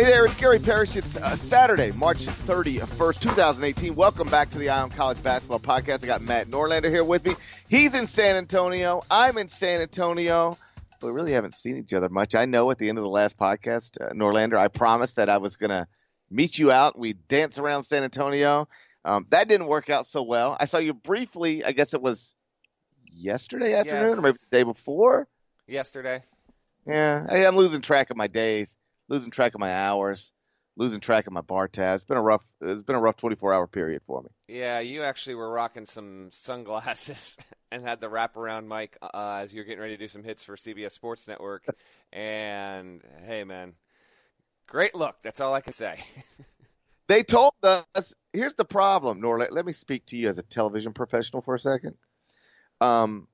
Hey there, it's Gary Parrish. It's uh, Saturday, March 31st, 2018. Welcome back to the on College Basketball Podcast. I got Matt Norlander here with me. He's in San Antonio. I'm in San Antonio. We really haven't seen each other much. I know at the end of the last podcast, uh, Norlander, I promised that I was going to meet you out. We dance around San Antonio. Um, that didn't work out so well. I saw you briefly, I guess it was yesterday afternoon Yes. or maybe the day before. yesterday. Yeah, I, I'm losing track of my days, losing track of my hours, losing track of my bar tabs. It's been a rough. It's been a rough 24 hour period for me. Yeah, you actually were rocking some sunglasses and had the wraparound mic uh, as you were getting ready to do some hits for CBS Sports Network. And hey, man, great look. That's all I can say. They told us. Here's the problem, Nor. Let, let me speak to you as a television professional for a second. Um,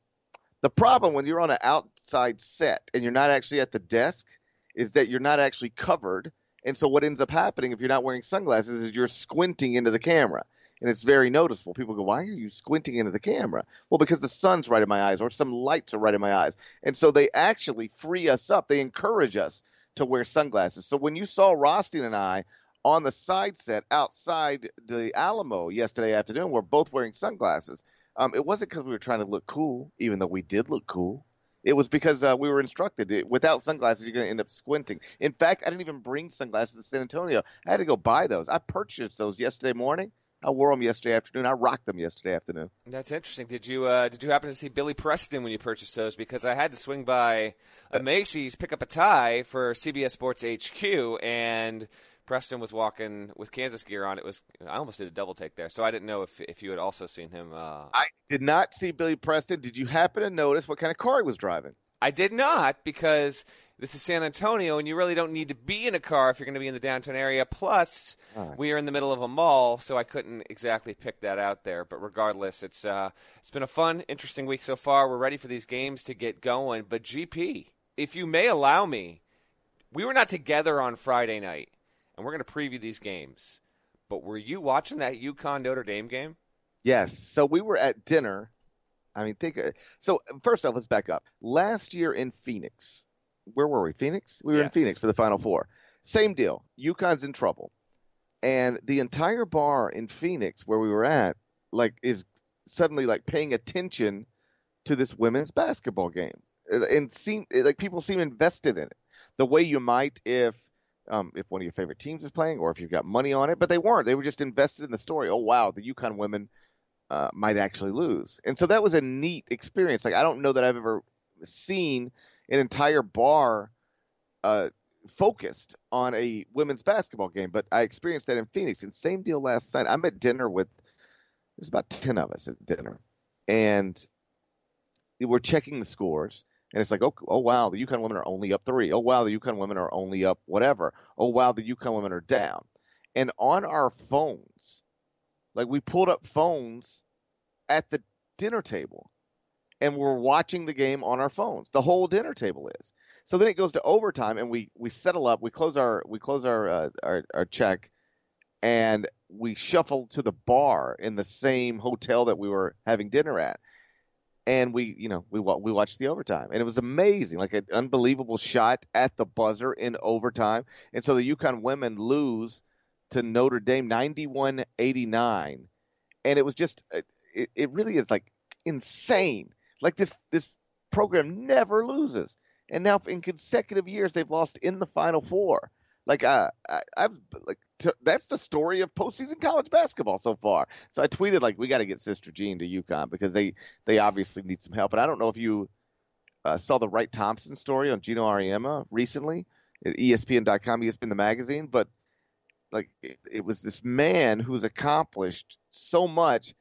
the problem when you're on an outside set and you're not actually at the desk is that you're not actually covered. And so what ends up happening if you're not wearing sunglasses is you're squinting into the camera. And it's very noticeable. People go, Why are you squinting into the camera? Well, because the sun's right in my eyes or some lights are right in my eyes. And so they actually free us up. They encourage us to wear sunglasses. So when you saw Rothstein and I on the side set outside the Alamo yesterday afternoon, we're both wearing sunglasses. Um, it wasn't because we were trying to look cool, even though we did look cool. It was because uh, we were instructed that without sunglasses, you're going to end up squinting. In fact, I didn't even bring sunglasses to San Antonio. I had to go buy those. I purchased those yesterday morning. I wore them yesterday afternoon. I rocked them yesterday afternoon. That's interesting. Did you uh, did you happen to see Billy Preston when you purchased those? Because I had to swing by a Macy's, pick up a tie for CBS Sports HQ, and Preston was walking with Kansas gear on. It was I almost did a double take there, so I didn't know if if you had also seen him. Uh, I did not see Billy Preston. Did you happen to notice what kind of car he was driving? I did not because this is San Antonio, and you really don't need to be in a car if you're going to be in the downtown area. Plus, right. we are in the middle of a mall, so I couldn't exactly pick that out there. But regardless, it's uh, it's been a fun, interesting week so far. We're ready for these games to get going. But GP, if you may allow me, we were not together on Friday night, and we're going to preview these games. But were you watching that UConn Notre Dame game? Yes. So we were at dinner. I mean, think. Uh, so first off, let's back up. Last year in Phoenix, where were we? Phoenix. We were in Phoenix for the Final Four. Same deal. UConn's in trouble, and the entire bar in Phoenix where we were at, like, is suddenly like paying attention to this women's basketball game, uh, and seem like people seem invested in it the way you might if. Um, if one of your favorite teams is playing, or if you've got money on it, but they weren't. They were just invested in the story. Oh wow, the UConn women uh, might actually lose. And so that was a neat experience. Like I don't know that I've ever seen an entire bar uh, focused on a women's basketball game, but I experienced that in Phoenix. And same deal last night. I'm at dinner with there's about ten of us at dinner, and we're checking the scores. And it's like, oh, oh wow, the UConn women are only up three. Oh wow, the UConn women are only up whatever. Oh wow, the UConn women are down. And on our phones, like we pulled up phones at the dinner table and we're watching the game on our phones. The whole dinner table is. So then it goes to overtime and we we settle up, we close our we close our uh, our, our check and we shuffle to the bar in the same hotel that we were having dinner at. And we, you know, we we watched the overtime, and it was amazing, like an unbelievable shot at the buzzer in overtime. And so the UConn women lose to Notre Dame 91-89 and it was just uh, it, it really is like insane like this this program never loses and now in consecutive years they've lost in the final four like uh, I, I've like t- that's the story of postseason college basketball so far. So I tweeted like we got to get Sister Jean to UConn because they they obviously need some help. And I don't know if you uh, saw the Wright Thompson story on Geno Auriemma recently at ESPN.com, ESPN the magazine, but like it, it was this man who's accomplished so much,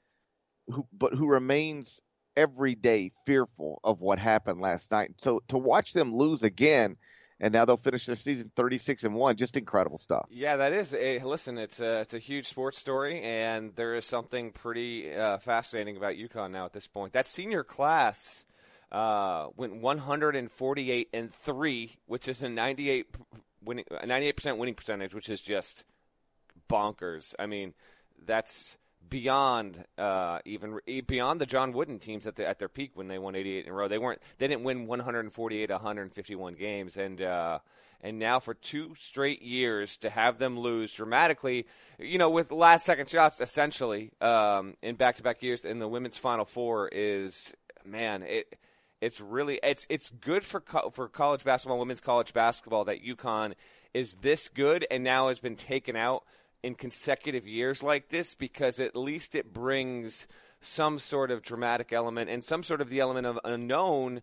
who but who remains every day fearful of what happened last night. So to watch them lose again, and now they'll finish their season 36 and one, just incredible stuff. Yeah, that is. A, listen, it's a it's a huge sports story, and there is something pretty uh, fascinating about UConn now at this point. That senior class uh, went 148 and three, which is a 98 winning, 98 percent winning percentage, which is just bonkers. I mean, that's beyond uh, even beyond the John Wooden teams at the, at their peak when they won 88 in a row. They weren't they didn't win 148 151 games and uh, and now for two straight years to have them lose dramatically, you know, with last second shots essentially um, in back to back years in the women's final four is man it. It's really it's it's good for co- for college basketball, women's college basketball that UConn is this good and now has been taken out in consecutive years like this because at least it brings some sort of dramatic element and some sort of the element of unknown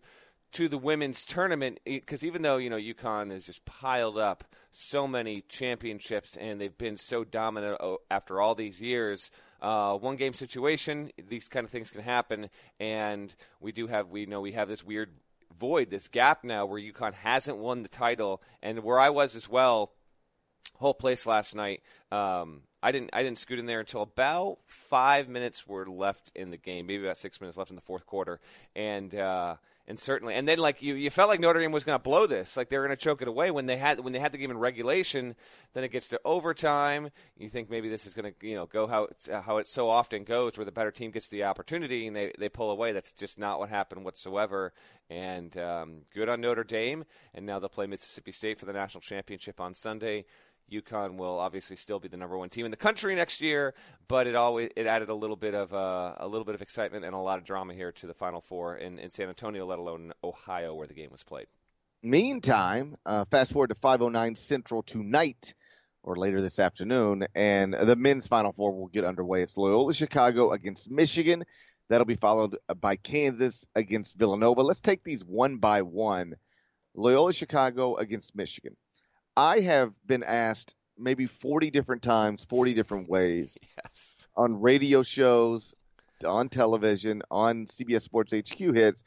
to the women's tournament because even though you know UConn has just piled up so many championships and they've been so dominant after all these years, uh, one game situation, these kind of things can happen, and we do have we know we have this weird void, this gap now where UConn hasn't won the title, and where I was as well whole place last night. Um, I didn't I didn't scoot in there until about five minutes were left in the game, maybe about six minutes left in the fourth quarter, and uh, and certainly and then like you you felt like Notre Dame was going to blow this, like they were going to choke it away when they had when they had the game in regulation. Then it gets to overtime. You think maybe this is going to you know go how it's, how it so often goes, where the better team gets the opportunity and they they pull away. That's just not what happened whatsoever. And um, good on Notre Dame, and now they'll play Mississippi State for the national championship on Sunday. UConn will obviously still be the number one team in the country next year, but it always it added a little bit of uh, a little bit of excitement and a lot of drama here to the Final Four in, in San Antonio, let alone Ohio, where the game was played. Meantime, uh, fast forward to 5:09 Central tonight, or later this afternoon, and the men's Final Four will get underway. It's Loyola Chicago against Michigan. That'll be followed by Kansas against Villanova. Let's take these one by one. Loyola Chicago against Michigan. I have been asked maybe 40 different times, 40 different ways yes. on radio shows, on television, on CBS Sports HQ hits,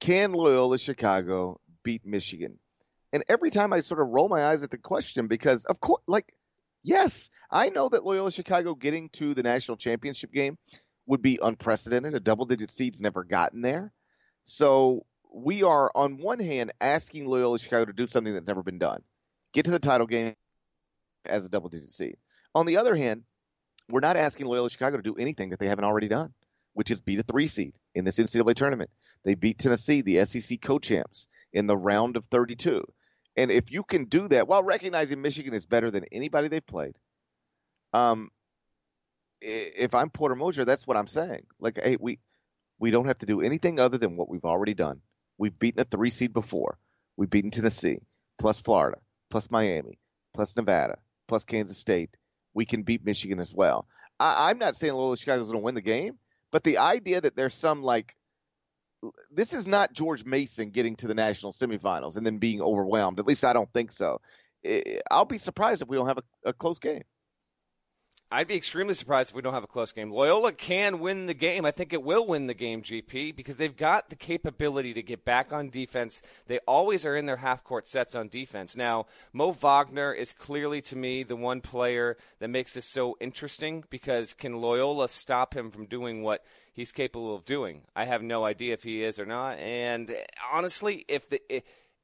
can Loyola Chicago beat Michigan? And every time I sort of roll my eyes at the question because, of course, like, yes, I know that Loyola Chicago getting to the national championship game would be unprecedented. A double digit seed's never gotten there. So we are, on one hand, asking Loyola Chicago to do something that's never been done get to the title game as a double digit seed. On the other hand, we're not asking Loyola Chicago to do anything that they haven't already done, which is beat a three seed in this NCAA tournament. They beat Tennessee, the SEC co-champs, in the round of 32. And if you can do that while recognizing Michigan is better than anybody they've played, um, if I'm Porter Moser, that's what I'm saying. Like, hey, we we don't have to do anything other than what we've already done. We've beaten a three seed before. We've beaten Tennessee, plus Florida plus Miami, plus Nevada, plus Kansas State, we can beat Michigan as well. I, am not saying Loyola Chicago's going to win the game, but the idea that there's some like this is not George Mason getting to the national semifinals and then being overwhelmed. At least I don't think so. I'll be surprised if we don't have a, a close game. I'd be extremely surprised if we don't have a close game. Loyola can win the game. I think it will win the game, GP, because they've got the capability to get back on defense. They always are in their half court sets on defense. Now, Mo Wagner is clearly, to me, the one player that makes this so interesting because can Loyola stop him from doing what he's capable of doing? I have no idea if he is or not. And honestly, if, the,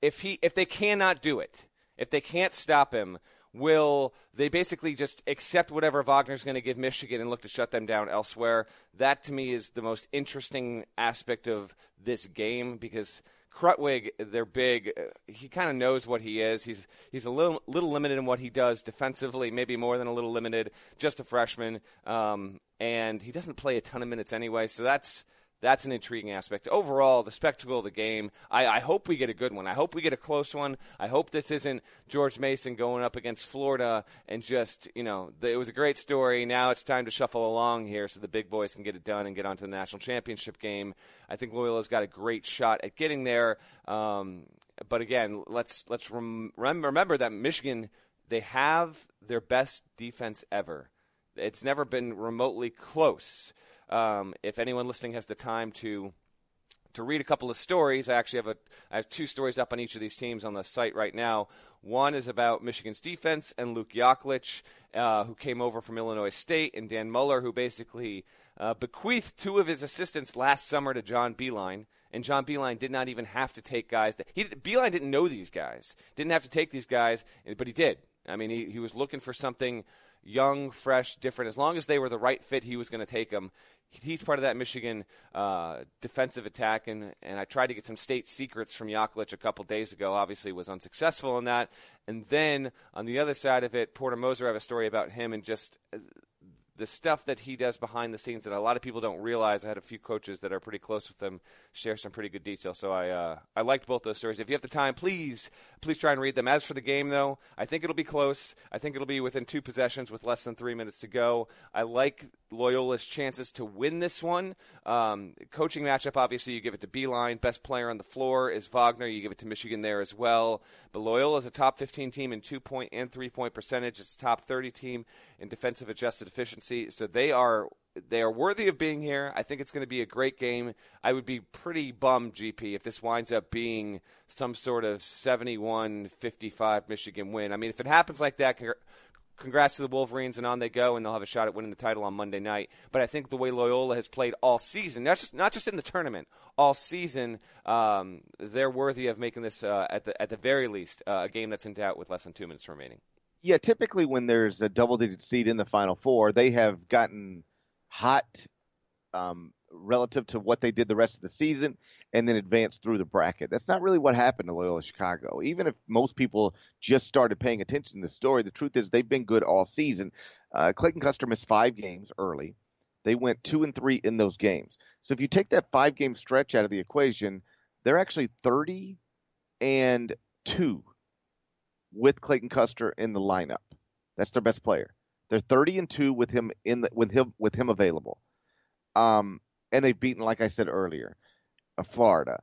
if, he, if they cannot do it, if they can't stop him, will they basically just accept whatever Wagner's going to give Michigan and look to shut them down elsewhere? That to me is the most interesting aspect of this game because Krutwig, they're big. He kind of knows what he is. He's he's a little little limited in what he does defensively, maybe more than a little limited. Just a freshman, um, and he doesn't play a ton of minutes anyway. So that's that's an intriguing aspect. Overall, the spectacle of the game, I, I, hope we get a good one. I hope we get a close one. I hope this isn't George Mason going up against Florida and just, you know, the, it was a great story. Now it's time to shuffle along here so the big boys can get it done and get onto the national championship game. I think Loyola's got a great shot at getting there. Um, but again, let's let's rem- remember that Michigan they have their best defense ever. It's never been remotely close. Um, if anyone listening has the time to to read a couple of stories, I actually have a I have two stories up on each of these teams on the site right now. One is about Michigan's defense and Luke Yaklich, uh, who came over from Illinois State, and Dan Muller, who basically uh, bequeathed two of his assistants last summer to John Beilein. And John Beilein did not even have to take guys that he Beilein didn't know these guys, didn't have to take these guys, but he did. I mean, he, he was looking for something young, fresh, different. As long as they were the right fit, he was going to take them. He's part of that Michigan uh, defensive attack, and, and I tried to get some state secrets from Yaklich a couple days ago. Obviously, was unsuccessful in that. And then on the other side of it, Porter Moser I have a story about him and just the stuff that he does behind the scenes that a lot of people don't realize. I had a few coaches that are pretty close with him share some pretty good details. So I uh, I liked both those stories. If you have the time, please please try and read them. As for the game, though, I think it'll be close. I think it'll be within two possessions with less than three minutes to go. I like Loyola's chances to win this one. Um, coaching matchup, obviously, you give it to Beilein. Best player on the floor is Wagner. You give it to Michigan there as well. But Loyola is a top 15 team in two point and three point percentage. It's a top 30 team in defensive adjusted efficiency. So they are they are worthy of being here. I think it's going to be a great game. I would be pretty bummed, GP, if this winds up being some sort of 71-55 Michigan win. I mean, if it happens like that, congrats to the Wolverines, and on they go, and they'll have a shot at winning the title on Monday night. But I think the way Loyola has played all season, not just, not just in the tournament, all season, um, they're worthy of making this, uh, at, the, at the very least, uh, a game that's in doubt with less than two minutes remaining. Yeah, typically when there's a double digit seed in the Final Four, they have gotten hot um, relative to what they did the rest of the season and then advanced through the bracket. That's not really what happened to Loyola Chicago. Even if most people just started paying attention to the story, the truth is they've been good all season. Uh, Clayton Custer missed five games early. They went two and three in those games. So if you take that five game stretch out of the equation, they're actually 30 and two with Clayton Custer in the lineup. That's their best player. They're 30 and two with him in the, with him with him available. Um, and they've beaten, like I said earlier, uh, Florida,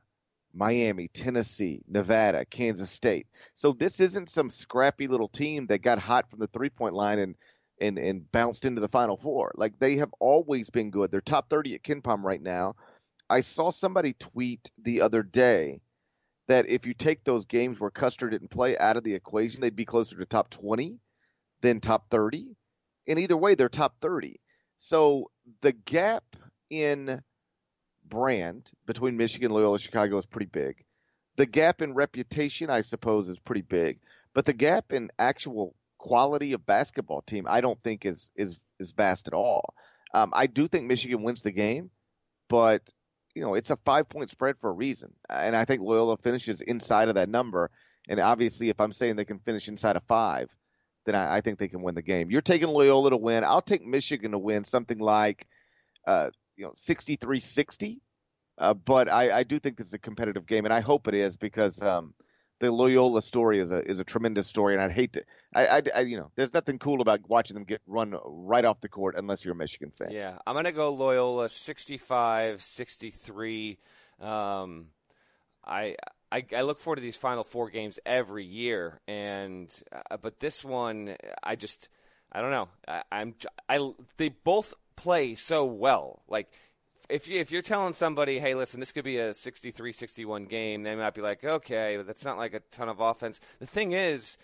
Miami, Tennessee, Nevada, Kansas State. So this isn't some scrappy little team that got hot from the three point line and and and bounced into the Final Four. Like they have always been good. They're top 30 at KenPom right now. I saw somebody tweet the other day that if you take those games where Custer didn't play out of the equation, they'd be closer to top 20 than top 30 and either way, they're top 30. So the gap in brand between Michigan, Loyola, Chicago is pretty big. The gap in reputation, I suppose, is pretty big. But the gap in actual quality of basketball team, I don't think is is is vast at all. Um, I do think Michigan wins the game, but you know it's a five point spread for a reason, and I think Loyola finishes inside of that number. And obviously, if I'm saying they can finish inside of five, then I, I, think they can win the game. You're taking Loyola to win. I'll take Michigan to win something like, uh, you know, 63-60. Uh, but I, I, do think this is a competitive game, and I hope it is because um, the Loyola story is a is a tremendous story, and I'd hate to. I, I, I, you know, there's nothing cool about watching them get run right off the court unless you're a Michigan fan. Yeah, I'm gonna go Loyola 65-63. Um, I I, I, look forward to these final four games every year, and uh, but this one, I just, I don't know. I, I'm, I they both play so well. Like if you if you're telling somebody, hey, listen, this could be a 63-61 game, they might be like, okay, but that's not like a ton of offense. The thing is,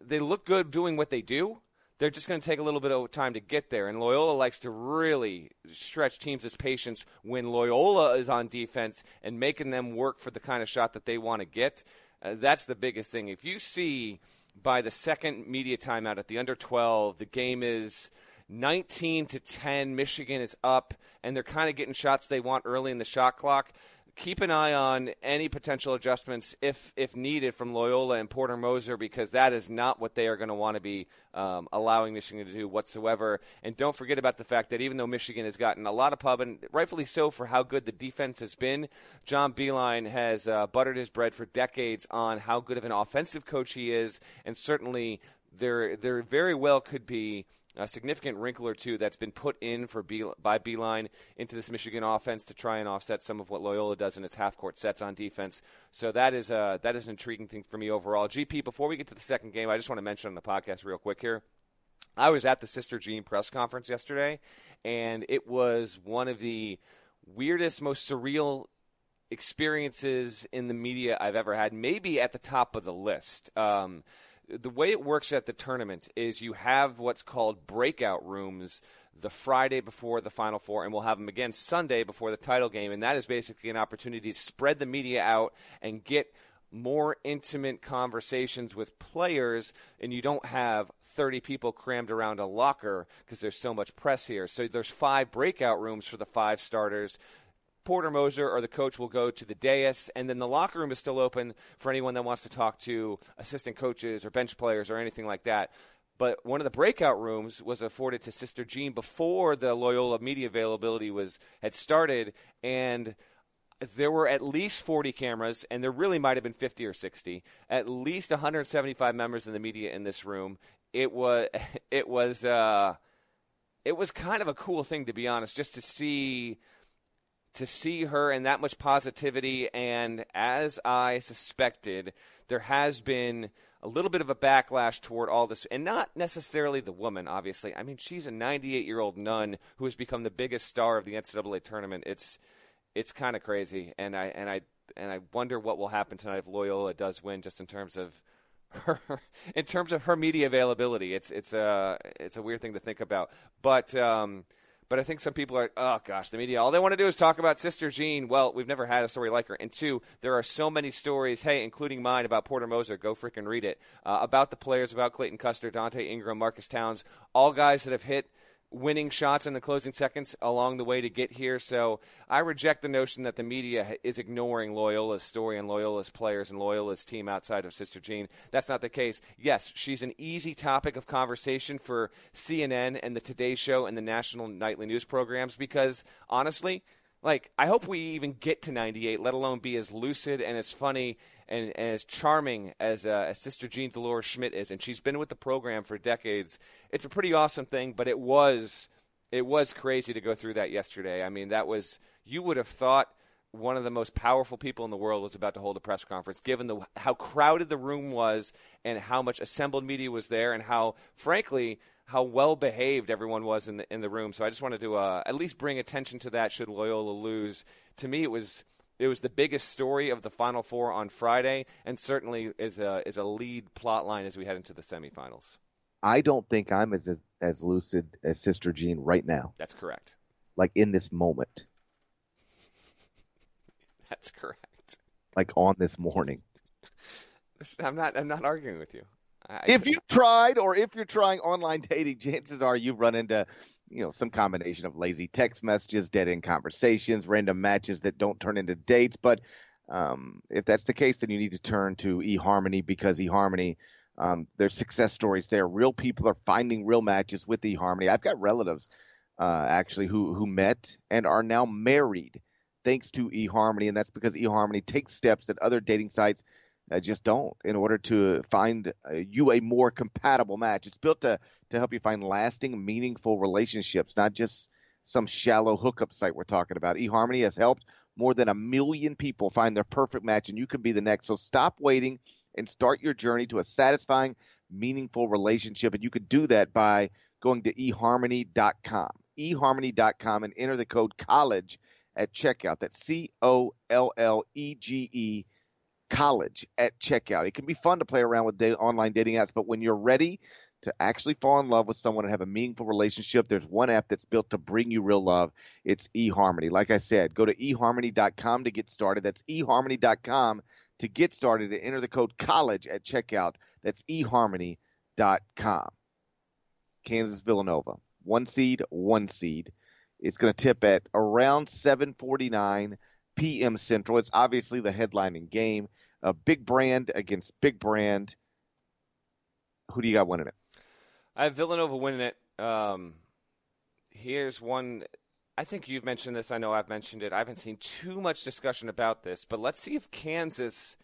they look good doing what they do, they're just going to take a little bit of time to get there. And Loyola likes to really stretch teams' patience when Loyola is on defense and making them work for the kind of shot that they want to get. Uh, that's the biggest thing. If you see by the second media timeout at the under 12, the game is 19 to 10, Michigan is up, and they're kind of getting shots they want early in the shot clock keep an eye on any potential adjustments if if needed from Loyola and Porter Moser because that is not what they are going to want to be um, allowing Michigan to do whatsoever. And don't forget about the fact that even though Michigan has gotten a lot of pub and rightfully so for how good the defense has been, John Beilein has uh, buttered his bread for decades on how good of an offensive coach he is, and certainly there there very well could be a significant wrinkle or two that's been put in for by Beilein into this Michigan offense to try and offset some of what Loyola does in its half court sets on defense. So that is a, that is an intriguing thing for me overall. GP, before we get to the second game, I just want to mention on the podcast real quick here. I was at the Sister Jean press conference yesterday, and it was one of the weirdest, most surreal experiences in the media I've ever had. Maybe at the top of the list. Um, the way it works at the tournament is you have what's called breakout rooms the Friday before the Final Four, and we'll have them again Sunday before the title game. And that is basically an opportunity to spread the media out and get more intimate conversations with players, and you don't have 30 people crammed around a locker because there's so much press here. So there's five breakout rooms for the five starters. Porter Moser or the coach will go to the dais, and then the locker room is still open for anyone that wants to talk to assistant coaches or bench players or anything like that. But one of the breakout rooms was afforded to Sister Jean before the Loyola media availability was had started, and there were at least 40 cameras, and there really might have been 50 or 60. At least 175 members in the media in this room. It was it was uh, it was kind of a cool thing to be honest, just to see to see her and that much positivity. And as I suspected, there has been a little bit of a backlash toward all this, and not necessarily the woman, obviously. I mean, she's a 98 year old nun who has become the biggest star of the NCAA tournament. It's it's kind of crazy, and I and I and I wonder what will happen tonight if Loyola does win, just in terms of her in terms of her media availability. It's it's a it's a weird thing to think about, but. Um, but I think some people are, oh gosh, the media, all they want to do is talk about Sister Jean. Well, we've never had a story like her. And two, there are so many stories, hey, including mine about Porter Moser. Go freaking read it. Uh, about the players, about Clayton Custer, Donte Ingram, Marques Townes, all guys that have hit – winning shots in the closing seconds along the way to get here. So I reject the notion that the media is ignoring Loyola's story and Loyola's players and Loyola's team outside of Sister Jean. That's not the case. Yes, she's an easy topic of conversation for CNN and the Today Show and the national nightly news programs because honestly, like I hope we even get to 98, let alone be as lucid and as funny and, and as charming as, uh, as Sister Jean Dolores Schmidt is, and she's been with the program for decades. It's a pretty awesome thing, but it was it was crazy to go through that yesterday. I mean, that was you would have thought one of the most powerful people in the world was about to hold a press conference, given the how crowded the room was and how much assembled media was there, and how, frankly, how well behaved everyone was in the in the room. So I just wanted to uh, at least bring attention to that. Should Loyola lose, to me, it was it was the biggest story of the Final Four on Friday, and certainly is a is a lead plot line as we head into the semifinals. I don't think I'm as as, as lucid as Sister Jean right now. That's correct. Like in this moment. That's correct. Like on this morning. I'm not. I'm not arguing with you. I, if you've tried, or if you're trying online dating, chances are you've run into you know, some combination of lazy text messages, dead end conversations, random matches that don't turn into dates. But um, if that's the case, then you need to turn to eHarmony because eHarmony, um, there's success stories there. Real people are finding real matches with eHarmony. I've got relatives uh, actually who who met and are now married thanks to eHarmony, and that's because eHarmony takes steps that other dating sites uh, just don't in order to find uh, you a more compatible match. It's built to to help you find lasting, meaningful relationships, not just some shallow hookup site we're talking about. eHarmony has helped more than a million people find their perfect match, and you can be the next. So stop waiting and start your journey to a satisfying, meaningful relationship. And you can do that by going to eharmony.com, eharmony.com, and enter the code COLLEGE at checkout. That's C O L L E G E college at checkout. It can be fun to play around with online dating apps, but when you're ready to actually fall in love with someone and have a meaningful relationship, there's one app that's built to bring you real love. It's eHarmony. Like I said, go to eHarmony.com to get started. That's eHarmony.com to get started and enter the code college at checkout. That's eHarmony.com. Kansas Villanova. One seed, one seed. It's going to tip at around 749 p.m. Central. It's obviously the headlining game. A big brand against big brand. Who do you got winning it? I have Villanova winning it. Um, here's one. I think you've mentioned this. I know I've mentioned it. I haven't seen too much discussion about this, but let's see if Kansas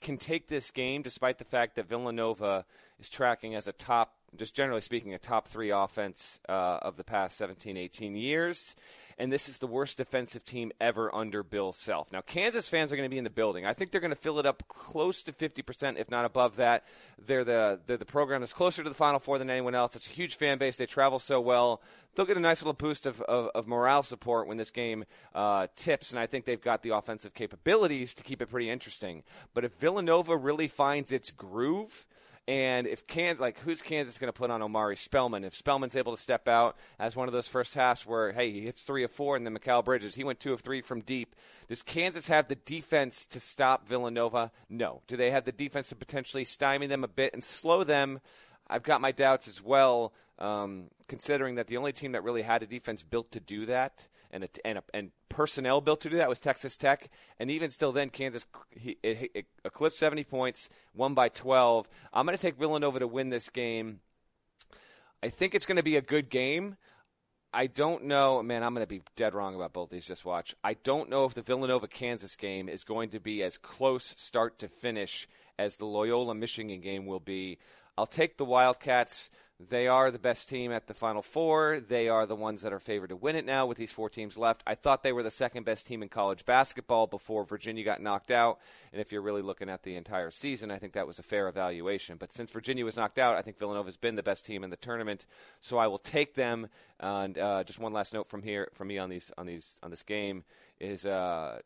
can take this game, despite the fact that Villanova is tracking as a top, just generally speaking, a top three offense uh, of the past 17, 18 years and this is the worst defensive team ever under Bill Self. Now, Kansas fans are going to be in the building. I think they're going to fill it up close to 50%, if not above that. They're the, they're the program that's closer to the Final Four than anyone else. It's a huge fan base. They travel so well. They'll get a nice little boost of, of, of morale support when this game uh, tips, and I think they've got the offensive capabilities to keep it pretty interesting. But if Villanova really finds its groove, And if Kansas, like, who's Kansas going to put on Omari Spellman? If Spellman's able to step out as one of those first halves where, hey, he hits three of four, and then Mikal Bridges, he went two of three from deep. Does Kansas have the defense to stop Villanova? No. Do they have the defense to potentially stymie them a bit and slow them? I've got my doubts as well, um, considering that the only team that really had a defense built to do that and a, and, a, and personnel built to do that was Texas Tech, and even still, then Kansas he, it, it eclipsed 70 points, won by 12. I'm going to take Villanova to win this game. I think it's going to be a good game. I don't know, man. I'm going to be dead wrong about both these. Just watch. I don't know if the Villanova Kansas game is going to be as close start to finish as the Loyola Michigan game will be. I'll take the Wildcats. They are the best team at the Final Four. They are the ones that are favored to win it now with these four teams left. I thought they were the second best team in college basketball before Virginia got knocked out. And if you're really looking at the entire season, I think that was a fair evaluation. But since Virginia was knocked out, I think Villanova's been the best team in the tournament. So I will take them. And uh, just one last note from here from me on these on these on this game is. Uh,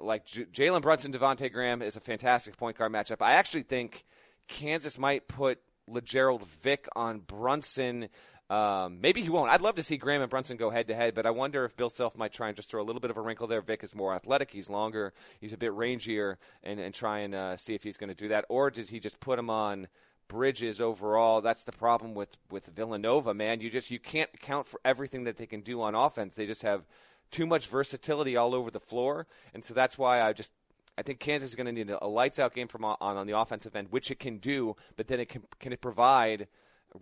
like J- Jalen Brunson, Devonte Graham is a fantastic point guard matchup. I actually think Kansas might put Lagerald Vick on Brunson. Um, maybe he won't. I'd love to see Graham and Brunson go head to head, but I wonder if Bill Self might try and just throw a little bit of a wrinkle there. Vick is more athletic, he's longer, he's a bit rangier, and, and try and uh, see if he's going to do that. Or does he just put him on Bridges overall? That's the problem with, with Villanova, man. You just you can't account for everything that they can do on offense. They just have too much versatility all over the floor, and so that's why I just I think Kansas is going to need a, lights out game from on, on the offensive end, which it can do, but then it can can it provide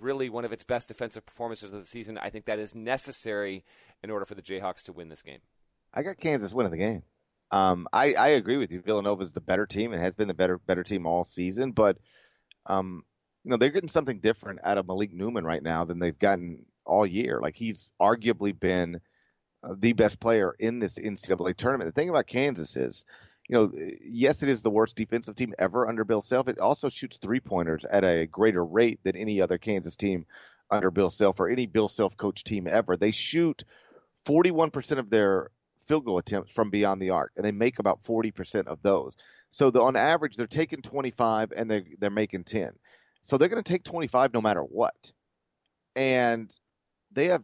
really one of its best defensive performances of the season. I think that is necessary in order for the Jayhawks to win this game. I got Kansas winning the game. Um, I, I agree with you. Villanova is the better team and has been the better better team all season, but um, you know they're getting something different out of Malik Newman right now than they've gotten all year. Like he's arguably been uh, the best player in this NCAA tournament. The thing about Kansas is you know, yes, it is the worst defensive team ever under Bill Self. It also shoots three pointers at a greater rate than any other Kansas team under Bill Self or any Bill Self coach team ever. They shoot 41% of their field goal attempts from beyond the arc, and they make about 40% of those. So the, on average, they're taking 25 and they're they're making 10. So they're going to take 25 no matter what. And they have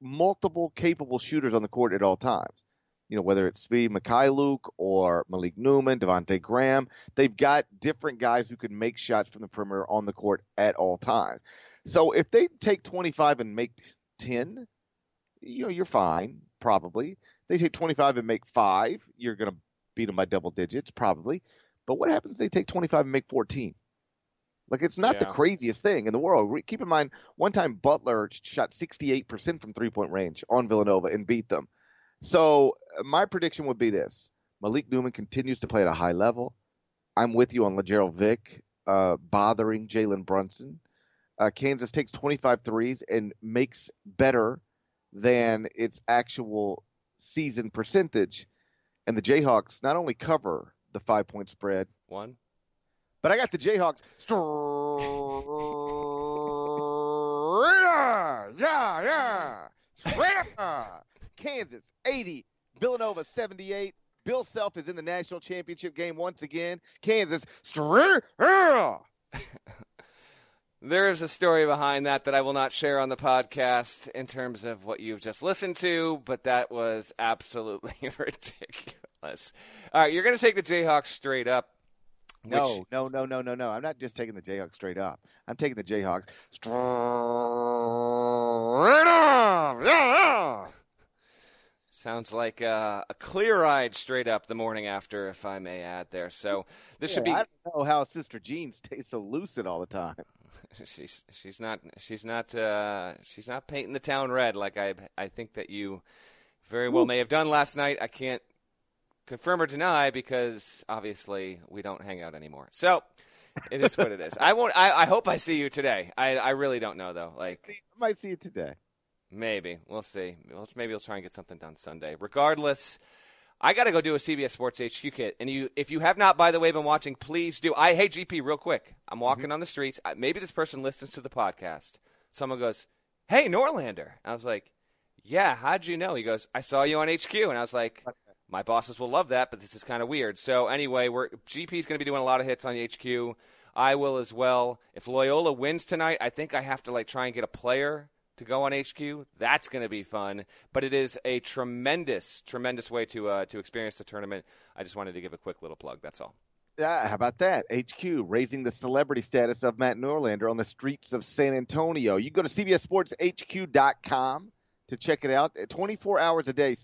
multiple capable shooters on the court at all times you know, whether it's Svi Mykhailiuk or Malik Newman, Devonte Graham, they've got different guys who can make shots from the perimeter on the court at all times. So if they take 25 and make 10, you know, you're fine, probably. They take 25 and make five, you're going to beat them by double digits, probably. But what happens if they take 25 and make 14? Like it's not yeah. the craziest thing in the world. Keep in mind, one time Butler shot 68% from three point range on Villanova and beat them. So my prediction would be this: Malik Newman continues to play at a high level. I'm with you on Lagerald Vick uh, bothering Jalen Brunson. Uh, Kansas takes 25 threes and makes better than its actual season percentage. And the Jayhawks not only cover the five point spread, one, but I got the Jayhawks. yeah, yeah. Kansas 80, Villanova 78. Bill Self is in the national championship game once again. Kansas. Ah. there is a story behind that that I will not share on the podcast in terms of what you've just listened to, but that was absolutely ridiculous. All right, you're going to take the Jayhawks straight up. No, which... no, no, no, no, no. I'm not just taking the Jayhawks straight up. I'm taking the Jayhawks straight up. Sounds like uh, a clear-eyed straight up the morning after, if I may add there. So this yeah, should be. I don't know how Sister Jean stays so lucid all the time. she's she's not she's not uh, she's not painting the town red like I I think that you very well Ooh. may have done last night. I can't confirm or deny because obviously we don't hang out anymore. So it is what it is. I won't. I, I hope I see you today. I I really don't know though. Like I, see, I might see you today. Maybe we'll see. Maybe we'll try and get something done Sunday. Regardless, I got to go do a CBS Sports HQ kit. And you, if you have not, by the way, been watching, please do. I hey GP, real quick. I'm walking mm-hmm. on the streets. Maybe this person listens to the podcast. Someone goes, "Hey, Norlander." I was like, "Yeah, how'd you know?" He goes, "I saw you on HQ," and I was like. My bosses will love that, but this is kind of weird. So anyway, we're GP's going to be doing a lot of hits on HQ. I will as well. If Loyola wins tonight, I think I have to like try and get a player to go on HQ. That's going to be fun. But it is a tremendous, tremendous way to uh, to experience the tournament. I just wanted to give a quick little plug. That's all. Yeah, how about that? HQ raising the celebrity status of Matt Norlander on the streets of San Antonio. You go to CBSSportsHQ.com to check it out. 24 hours a day,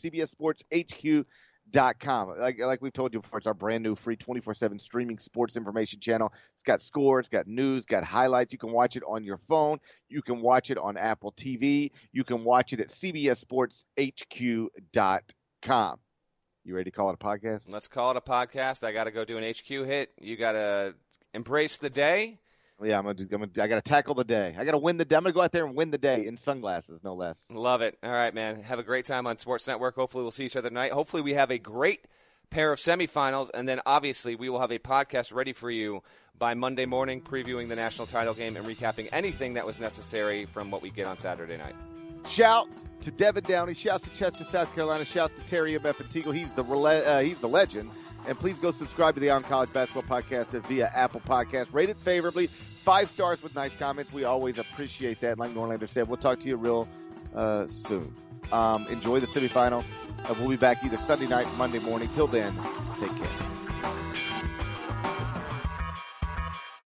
CBSSportsHQ.com. Like, like we've told you before, it's our brand new free 24 7 streaming sports information channel. It's got scores, got news, got highlights. You can watch it on your phone. You can watch it on Apple TV. You can watch it at CBSSportsHQ.com. You ready to call it a podcast? Let's call it a podcast. I got to go do an HQ hit. You got to embrace the day. Yeah, I'm gonna, do, I'm gonna I gotta tackle the day. I gotta win the day. I'm gonna go out there and win the day in sunglasses, no less. Love it. All right, man. Have a great time on Sports Network. Hopefully, we'll see each other tonight. Hopefully, we have a great pair of semifinals, and then obviously we will have a podcast ready for you by Monday morning, previewing the national title game and recapping anything that was necessary from what we get on Saturday night. Shouts to Devin Downey. Shouts to Chester, South Carolina. Shouts to Terry M. And He's the uh, he's the legend. And please go subscribe to the On College Basketball Podcast via Apple Podcast. Rate it favorably. Five stars with nice comments. We always appreciate that. Like Norlander said, we'll talk to you real uh, soon. Um, enjoy the semifinals. Uh, we'll be back either Sunday night, Monday morning. Till then, take care.